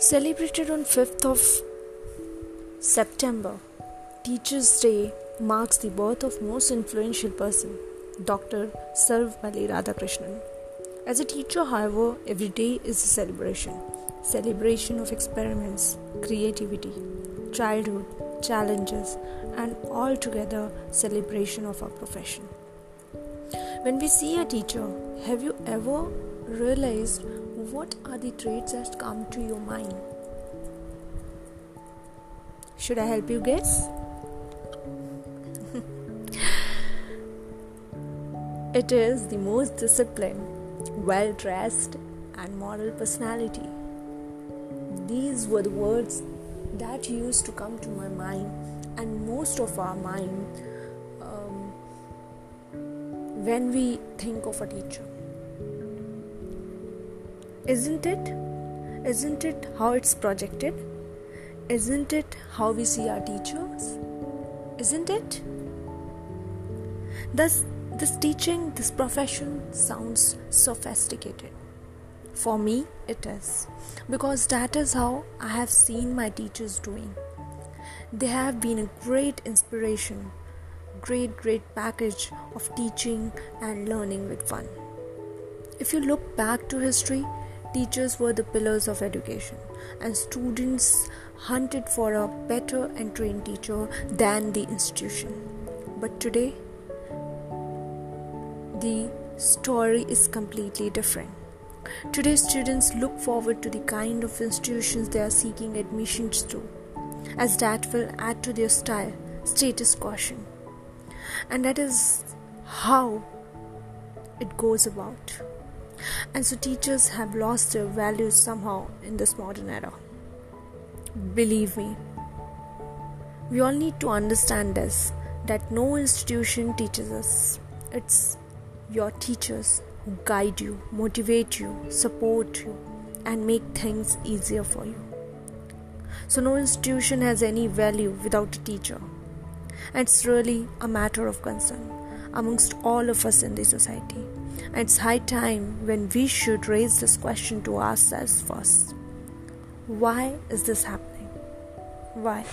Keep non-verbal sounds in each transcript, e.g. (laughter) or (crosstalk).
Celebrated on 5th of September, Teachers' Day marks the birth of most influential person, Dr. Sarvepalli Radhakrishnan. As a teacher, however, every day is a celebration. Celebration of experiments, creativity, childhood, challenges, and altogether celebration of our profession. When we see a teacher, have you ever realized what are the traits that come to your mind? Should I help you guess? (laughs) it is the most disciplined, well dressed, and moral personality. These were the words that used to come to my mind, and most of our mind um, when we think of a teacher. Isn't it? Isn't it how it's projected? Isn't it how we see our teachers? Isn't it? Thus, this teaching, this profession sounds sophisticated. For me, it is. Because that is how I have seen my teachers doing. They have been a great inspiration, great, great package of teaching and learning with fun. If you look back to history, Teachers were the pillars of education, and students hunted for a better and trained teacher than the institution. But today, the story is completely different. Today, students look forward to the kind of institutions they are seeking admissions to, as that will add to their style, status, caution. And that is how it goes about. And so teachers have lost their values somehow in this modern era. Believe me, we all need to understand this that no institution teaches us. It's your teachers who guide you, motivate you, support you, and make things easier for you. So, no institution has any value without a teacher. And it's really a matter of concern amongst all of us in the society. It's high time when we should raise this question to ourselves first. Why is this happening? Why?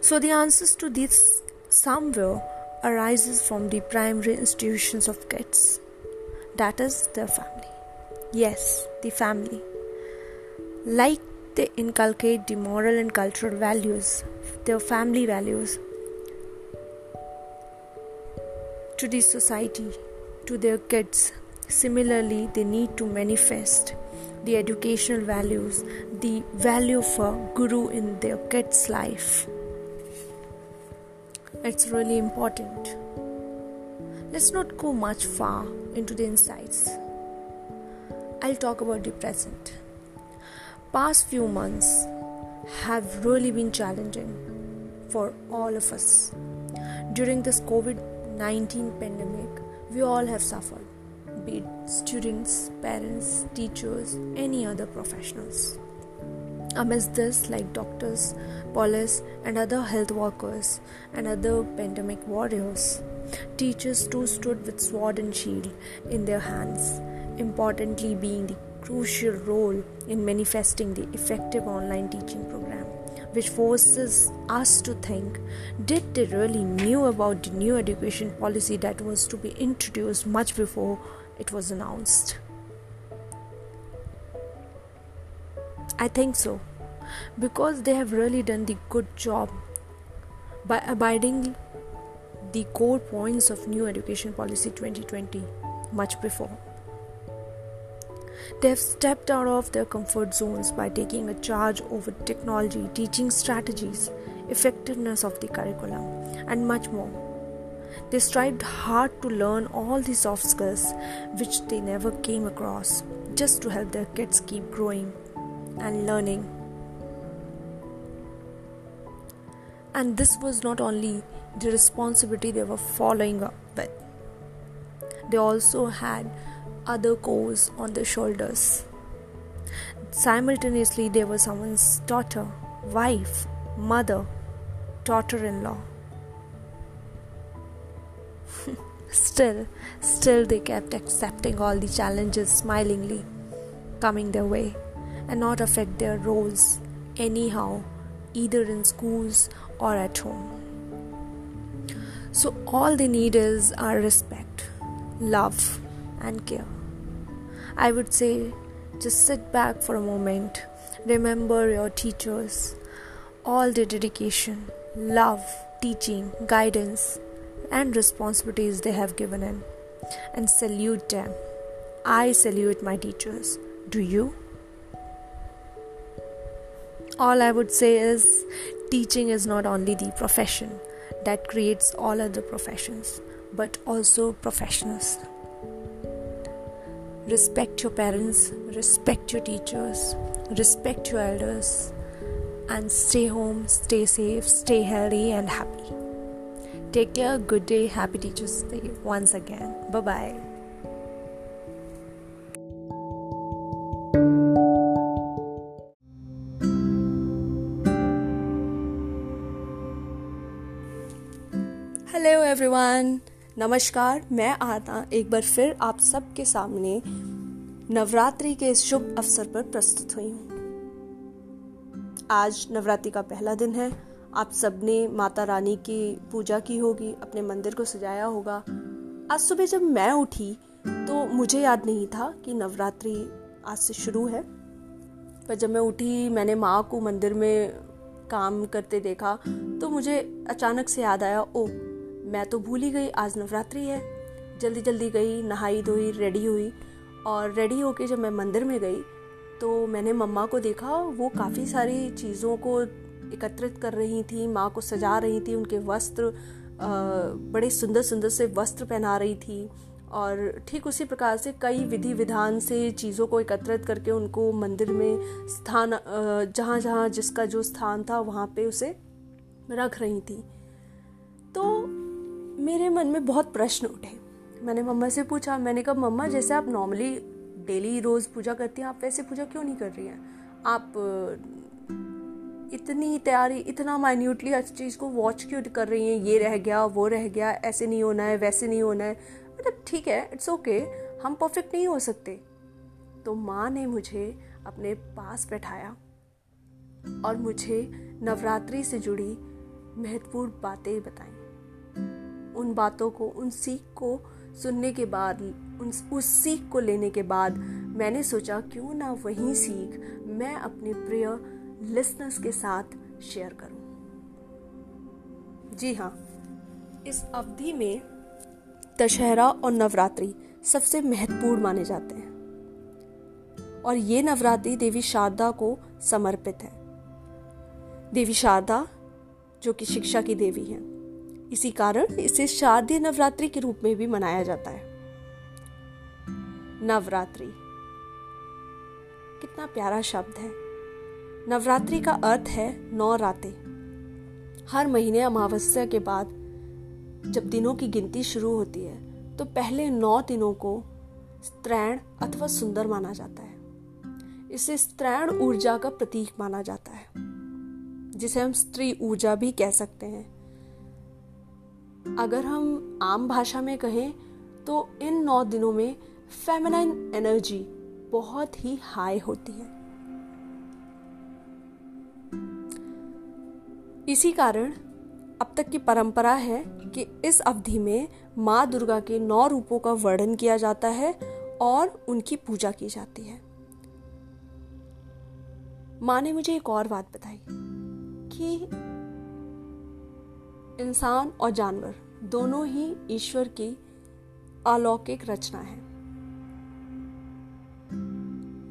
So the answers to this somewhere arises from the primary institutions of kids. That is their family. Yes, the family. Like they inculcate the moral and cultural values, their family values, to the society to their kids. Similarly, they need to manifest the educational values, the value a guru in their kids' life. It's really important. Let's not go much far into the insights. I'll talk about the present. Past few months have really been challenging for all of us. During this COVID 19 pandemic, we all have suffered, be it students, parents, teachers, any other professionals. Amidst this, like doctors, police, and other health workers, and other pandemic warriors, teachers too stood with sword and shield in their hands, importantly, being the crucial role in manifesting the effective online teaching program which forces us to think did they really knew about the new education policy that was to be introduced much before it was announced? I think so. Because they have really done the good job by abiding the core points of new education policy 2020 much before they have stepped out of their comfort zones by taking a charge over technology, teaching strategies, effectiveness of the curriculum, and much more. They strived hard to learn all these soft skills which they never came across just to help their kids keep growing and learning. And this was not only the responsibility they were following up with, they also had other cores on their shoulders. Simultaneously, they were someone's daughter, wife, mother, daughter in law. (laughs) still, still, they kept accepting all the challenges smilingly coming their way and not affect their roles anyhow, either in schools or at home. So, all they need is our respect, love, and care. I would say just sit back for a moment, remember your teachers, all their dedication, love, teaching, guidance, and responsibilities they have given in, and salute them. I salute my teachers. Do you? All I would say is teaching is not only the profession that creates all other professions, but also professionals respect your parents, respect your teachers, respect your elders, and stay home, stay safe, stay healthy, and happy. Take care, good day, happy Teachers' Day once again. Bye bye. Hello, everyone. नमस्कार, मैं आरता, एक बार फिर आप सबके सामने नवरात्रि के इस शुभ अवसर पर प्रस्तुत हुई हूँ। आज नवरात्रि का पहला दिन है। आप सबने माता रानी की पूजा की होगी, अपने मंदिर को सजाया होगा। आज सुबह जब मैं उठी तो मुझे याद नहीं था कि नवरात्रि आज से शुरू है। पर जब मैं उठी, मैंने माँ को मंदिर में काम करते देखा तो मुझे अचानक से याद आया ओ मैं तो भूल ही गई, आज नवरात्रि है। जल्दी जल्दी गई, नहाई धोई रेडी हुई और रेडी होके जब मैं मंदिर में गई तो मैंने मम्मा को देखा, वो काफ़ी सारी चीज़ों को एकत्रित कर रही थी, माँ को सजा रही थी, उनके वस्त्र बड़े सुंदर सुंदर से वस्त्र पहना रही थी और ठीक उसी प्रकार से कई विधि विधान से चीज़ों को एकत्रित करके उनको मंदिर में स्थान जहाँ जहाँ जिसका जो स्थान था, वहाँ पे उसे रख रही थी। तो मेरे मन में बहुत प्रश्न उठे। मैंने मम्मा से पूछा मैंने कहा मम्मा जैसे आप नॉर्मली डेली रोज़ पूजा करती हैं आप वैसे पूजा क्यों नहीं कर रही हैं? आप इतनी तैयारी इतना माइन्यूटली हर चीज़ को वॉच क्यों कर रही हैं? ये रह गया वो रह गया ऐसे नहीं होना है वैसे नहीं होना है। मतलब ठीक है इट्स ओके okay, हम परफेक्ट नहीं हो सकते। तो माँ ने मुझे अपने पास बैठाया और मुझे नवरात्रि से जुड़ी महत्वपूर्ण बातें बताई। उन बातों को, उन सीख को सुनने के बाद, उन, उस सीख को लेने के बाद मैंने सोचा, क्यों ना वही सीख मैं अपने प्रिय लिसनर्स के साथ शेयर करूँ। जी हाँ इस अवधि में दशहरा और नवरात्रि सबसे महत्वपूर्ण माने जाते हैं। और ये नवरात्रि देवी शारदा को समर्पित है। देवी शारदा, जो कि शिक्षा की देवी है इसी कारण इसे शारदीय नवरात्रि के रूप में भी मनाया जाता है। नवरात्रि। कितना प्यारा शब्द है। नवरात्रि का अर्थ है नौ रातें। हर महीने अमावस्या के बाद जब दिनों की गिनती शुरू होती है तो पहले नौ दिनों को स्त्रैण अथवा सुंदर माना जाता है। इसे स्त्रैण ऊर्जा का प्रतीक माना जाता है, जिसे हम स्त्री ऊर्जा भी कह सकते हैं। अगर हम आम भाषा में कहें तो इन नौ दिनों में फेमिनाइन एनर्जी बहुत ही हाई होती है। इसी कारण अब तक की परंपरा है कि इस अवधि में माँ दुर्गा के नौ रूपों का वर्णन किया जाता है और उनकी पूजा की जाती है। माँ ने मुझे एक और बात बताई कि इंसान और जानवर, दोनों ही ईश्वर की अलौकिक रचना है।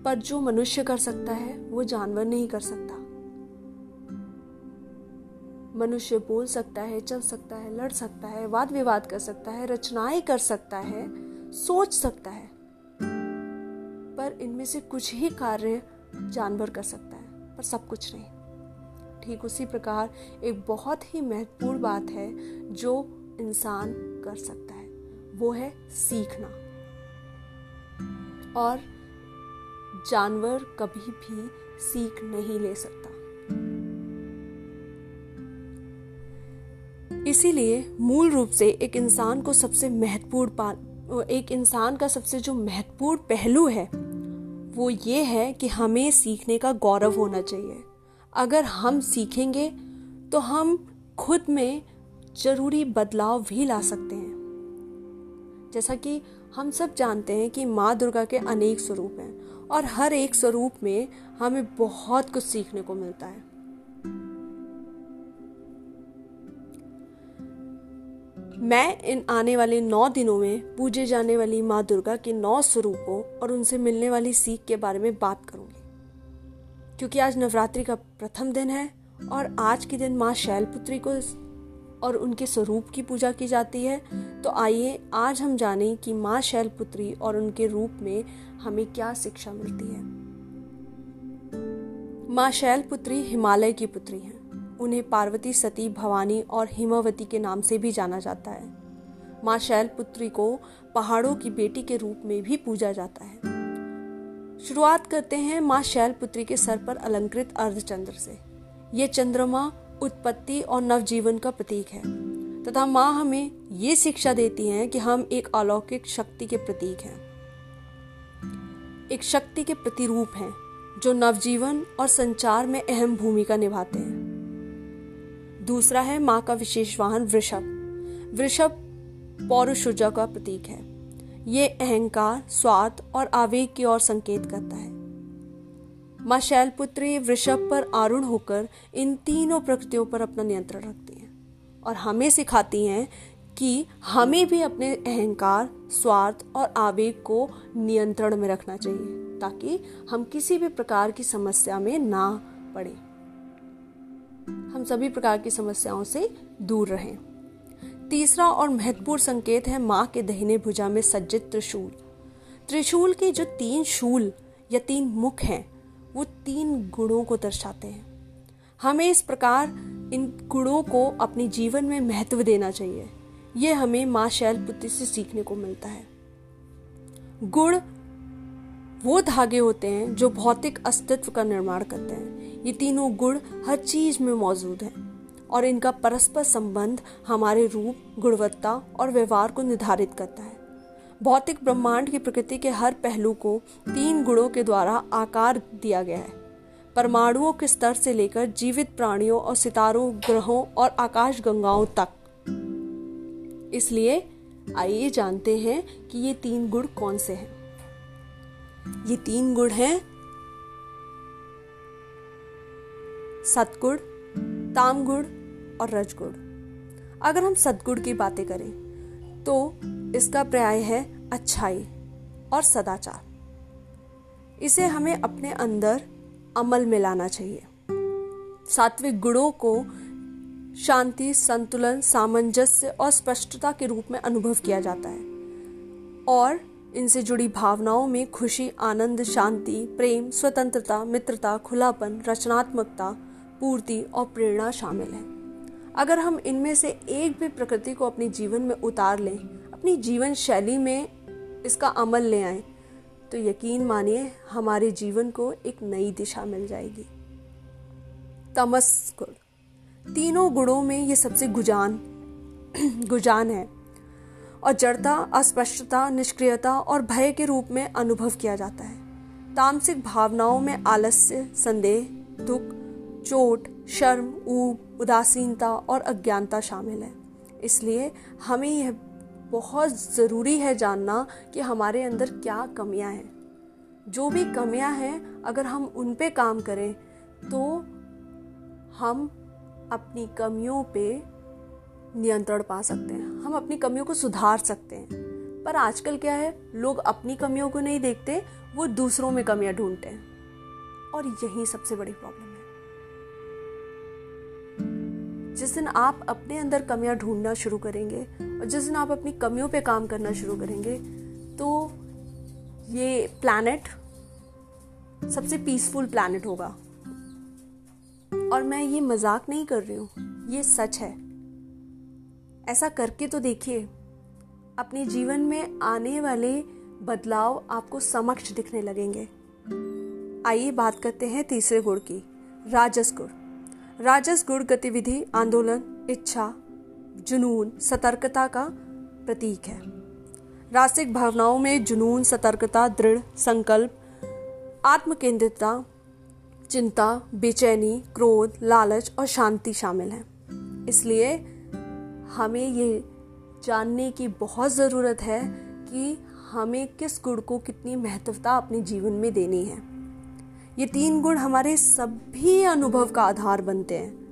पर जो मनुष्य कर सकता है, वो जानवर नहीं कर सकता। मनुष्य बोल सकता है, चल सकता है, लड़ सकता है वाद विवाद कर सकता है, रचनाएँ कर सकता है, सोच सकता है। पर इनमें से कुछ ही कार्य जानवर कर सकता है, पर सब कुछ नहीं। ठीक उसी प्रकार एक बहुत ही महत्वपूर्ण बात है जो इंसान कर सकता है, वो है सीखना। और जानवर कभी भी सीख नहीं ले सकता। इसीलिए मूल रूप से एक इंसान को सबसे महत्वपूर्ण एक इंसान का सबसे जो महत्वपूर्ण पहलू है, वो ये है कि हमें सीखने का गौरव होना चाहिए। अगर हम सीखेंगे तो हम खुद में ज़रूरी बदलाव भी ला सकते हैं। जैसा कि हम सब जानते हैं कि माँ दुर्गा के अनेक स्वरूप हैं, और हर एक स्वरूप में हमें बहुत कुछ सीखने को मिलता है। मैं इन आने वाले नौ दिनों में पूजे जाने वाली माँ दुर्गा के नौ स्वरूपों और उनसे मिलने वाली सीख के बारे में बात करूँगी क्योंकि आज नवरात्रि का प्रथम दिन है और आज के दिन माँ शैलपुत्री को और उनके स्वरूप की पूजा की जाती है। तो आइए, आज हम जानें कि माँ शैलपुत्री और उनके रूप में हमें क्या शिक्षा मिलती है। माँ शैलपुत्री हिमालय की पुत्री हैं। उन्हें पार्वती सती भवानी और हिमावती के नाम से भी जाना जाता है। माँ शैलपुत्री को पहाड़ों की बेटी के रूप में भी पूजा जाता है। शुरुआत करते हैं माँ शैलपुत्री के सर पर अलंकृत अर्धचंद्र से। ये चंद्रमा उत्पत्ति और नवजीवन का प्रतीक है। तथा माँ हमें ये शिक्षा देती हैं कि हम एक अलौकिक शक्ति के प्रतीक हैं। एक शक्ति के प्रतिरूप हैं, जो नवजीवन और संचार में अहम भूमिका निभाते हैं। दूसरा है माँ का विशेष वाहन वृषभ। वृषभ पौरुष ऊर्जा का प्रतीक है। ये अहंकार, स्वाद और आवेग की ओर संकेत करता है। माँ शैलपुत्री वृषभ पर आरूढ़ होकर इन तीनों प्रकृतियों पर अपना नियंत्रण रखती हैं और हमें सिखाती हैं कि हमें भी अपने अहंकार, स्वार्थ और आवेग को नियंत्रण में रखना चाहिए, ताकि हम किसी भी प्रकार की समस्या में ना पड़े। हम सभी प्रकार की समस्याओं से दूर रहें। तीसरा और महत्वपूर्ण संकेत है माँ के दहिने भुजा में सज्जित त्रिशूल। त्रिशूल के जो तीन शूल या तीन मुख हैं, वो तीन गुणों को दर्शाते हैं। हमें इस प्रकार इन गुणों को अपने जीवन में महत्व देना चाहिए। ये हमें माँ शैलपुत्री से सीखने को मिलता है। गुण वो धागे होते हैं जो भौतिक अस्तित्व का निर्माण करते हैं। ये तीनों गुण हर चीज़ में मौजूद हैं। और इनका परस्पर संबंध हमारे रूप, गुणवत्ता और व्यवहार को निर्धारित करता है। भौतिक ब्रह्मांड की प्रकृति के हर पहलू को तीन गुणों के द्वारा आकार दिया गया है। परमाणुओं के स्तर से लेकर जीवित प्राणियों और सितारों, ग्रहों और आकाश गंगाओं तक। इसलिए आइए जानते हैं कि ये तीन गुण कौन से हैं। ये तीन गुण हैं सतगुण, तामगुण और रजगुण। अगर हम सदगुण की बातें करें तो इसका पर्याय है अच्छाई और सदाचार। इसे हमें अपने अंदर अमल में लाना चाहिए। सात्विक गुणों को शांति, संतुलन, सामंजस्य और स्पष्टता के रूप में अनुभव किया जाता है। और इनसे जुड़ी भावनाओं में खुशी, आनंद, शांति, प्रेम, स्वतंत्रता, मित्रता, खुलापन, रचनात्मकता, पूर्ति और प्रेरणा शामिल है। अगर हम इनमें से एक भी प्रकृति को अपने जीवन में उतार लें, अपनी जीवन शैली में इसका अमल ले आए तो यकीन मानिए हमारे जीवन को एक नई दिशा मिल जाएगी। तमस गुण तीनों गुणों में ये सबसे गुजान (clears throat) गुजान है, और जड़ता, अस्पष्टता, निष्क्रियता और भय के रूप में अनुभव किया जाता है। तामसिक भावनाओं में आलस्य, संदेह, दुख, चोट शर्म, ऊब, उदासीनता और अज्ञानता शामिल है। इसलिए हमें यह बहुत ज़रूरी है जानना कि हमारे अंदर क्या कमियाँ हैं। जो भी कमियाँ हैं, अगर हम उन पे काम करें तो हम अपनी कमियों पे नियंत्रण पा सकते हैं। हम अपनी कमियों को सुधार सकते हैं। पर आजकल क्या है, लोग अपनी कमियों को नहीं देखते, वो दूसरों में कमियाँ ढूंढते हैं। और यही सबसे बड़ी प्रॉब्लम जिस दिन आप अपने अंदर कमियाँ ढूंढना शुरू करेंगे और जिस दिन आप अपनी कमियों पे काम करना शुरू करेंगे तो ये प्लानट सबसे पीसफुल प्लानट होगा। और मैं ये मज़ाक नहीं कर रही हूँ, ये सच है। ऐसा करके तो देखिए, अपने जीवन में आने वाले बदलाव आपको समक्ष दिखने लगेंगे। आइए बात करते हैं तीसरे गुण की, राजस गुण। राजस गुण गतिविधि, आंदोलन, इच्छा, जुनून, सतर्कता का प्रतीक है। रासिक भावनाओं में जुनून, सतर्कता, दृढ़, संकल्प, आत्मकेंद्रितता, चिंता, बेचैनी, क्रोध, लालच और शांति शामिल है। इसलिए हमें ये जानने की बहुत ज़रूरत है कि हमें किस गुण को कितनी महत्वता अपने जीवन में देनी है। ये तीन गुण हमारे सभी अनुभव का आधार बनते हैं।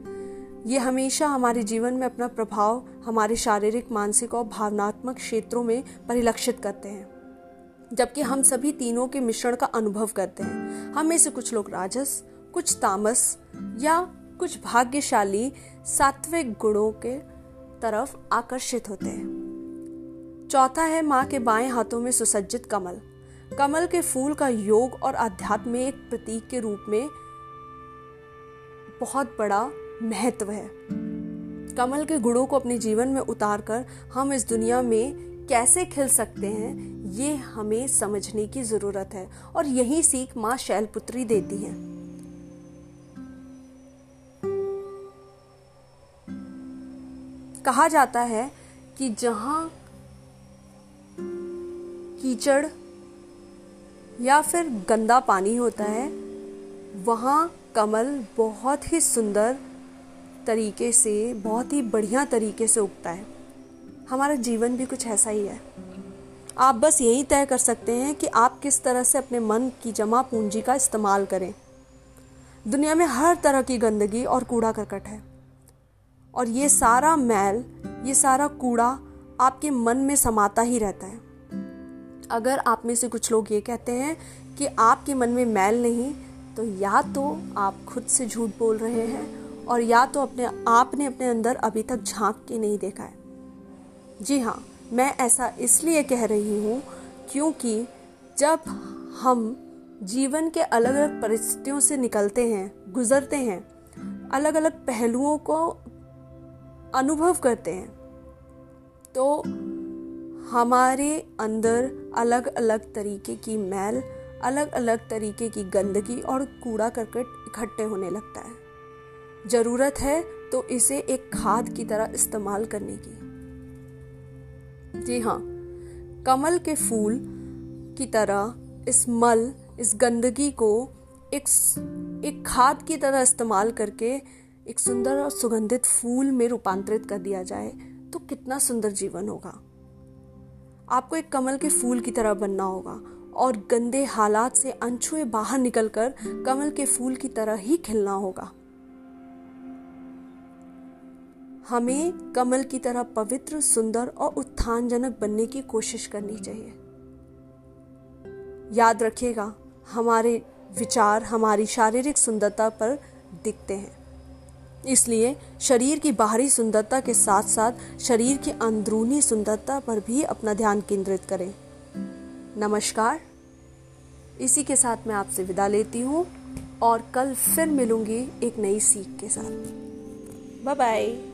ये हमेशा हमारे जीवन में अपना प्रभाव, हमारे शारीरिक, मानसिक और भावनात्मक क्षेत्रों में परिलक्षित करते हैं। जबकि हम सभी तीनों के मिश्रण का अनुभव करते हैं। हम में से कुछ लोग राजस, कुछ तामस या कुछ भाग्यशाली सात्विक गुणों के तरफ़ आकर्षित होते हैं। चौथा है माँ के बाएँ हाथों में सुसज्जित कमल। कमल के फूल का योग और एक प्रतीक के रूप में बहुत बड़ा महत्व है। कमल के गुणों को अपने जीवन में उतार कर हम इस दुनिया में कैसे खिल सकते हैं, ये हमें समझने की ज़रूरत है और यही सीख माँ शैलपुत्री देती है। कहा जाता है कि जहाँ कीचड़ या फिर गंदा पानी होता है, वहाँ कमल बहुत ही सुंदर तरीके से, बहुत ही बढ़िया तरीके से उगता है। हमारा जीवन भी कुछ ऐसा ही है। आप बस यही तय कर सकते हैं कि आप किस तरह से अपने मन की जमा पूंजी का इस्तेमाल करें। दुनिया में हर तरह की गंदगी और कूड़ा करकट है। और ये सारा मैल, ये सारा कूड़ा आपके मन में समाता ही रहता है। अगर आप में से कुछ लोग ये कहते हैं कि आपके मन में मैल नहीं तो या तो आप खुद से झूठ बोल रहे हैं और या तो अपने, आपने अपने अंदर अभी तक झाँक के नहीं देखा है। जी हाँ मैं ऐसा इसलिए कह रही हूँ क्योंकि जब हम जीवन के अलग अलग परिस्थितियों से निकलते हैं, गुजरते हैं अलग अलग पहलुओं को अनुभव करते हैं तो हमारे अंदर अलग अलग तरीके की मैल अलग अलग तरीके की गंदगी और कूड़ा करकट इकट्ठे होने लगता है। ज़रूरत है तो इसे एक खाद की तरह इस्तेमाल करने की। जी हाँ कमल के फूल की तरह इस मल, इस गंदगी को एक एक खाद की तरह इस्तेमाल करके एक सुंदर और सुगंधित फूल में रूपांतरित कर दिया जाए तो कितना सुंदर जीवन होगा। आपको एक कमल के फूल की तरह बनना होगा और गंदे हालात से अनछुए बाहर निकलकर कमल के फूल की तरह ही खिलना होगा। हमें कमल की तरह पवित्र, सुंदर और उत्थानजनक बनने की कोशिश करनी चाहिए। याद रखिएगा, हमारे विचार, हमारी शारीरिक सुंदरता पर दिखते हैं। इसलिए शरीर की बाहरी सुंदरता के साथ साथ शरीर की अंदरूनी सुंदरता पर भी अपना ध्यान केंद्रित करें। नमस्कार। इसी के साथ मैं आपसे विदा लेती हूँ और कल फिर मिलूँगी एक नई सीख के साथ। Bye bye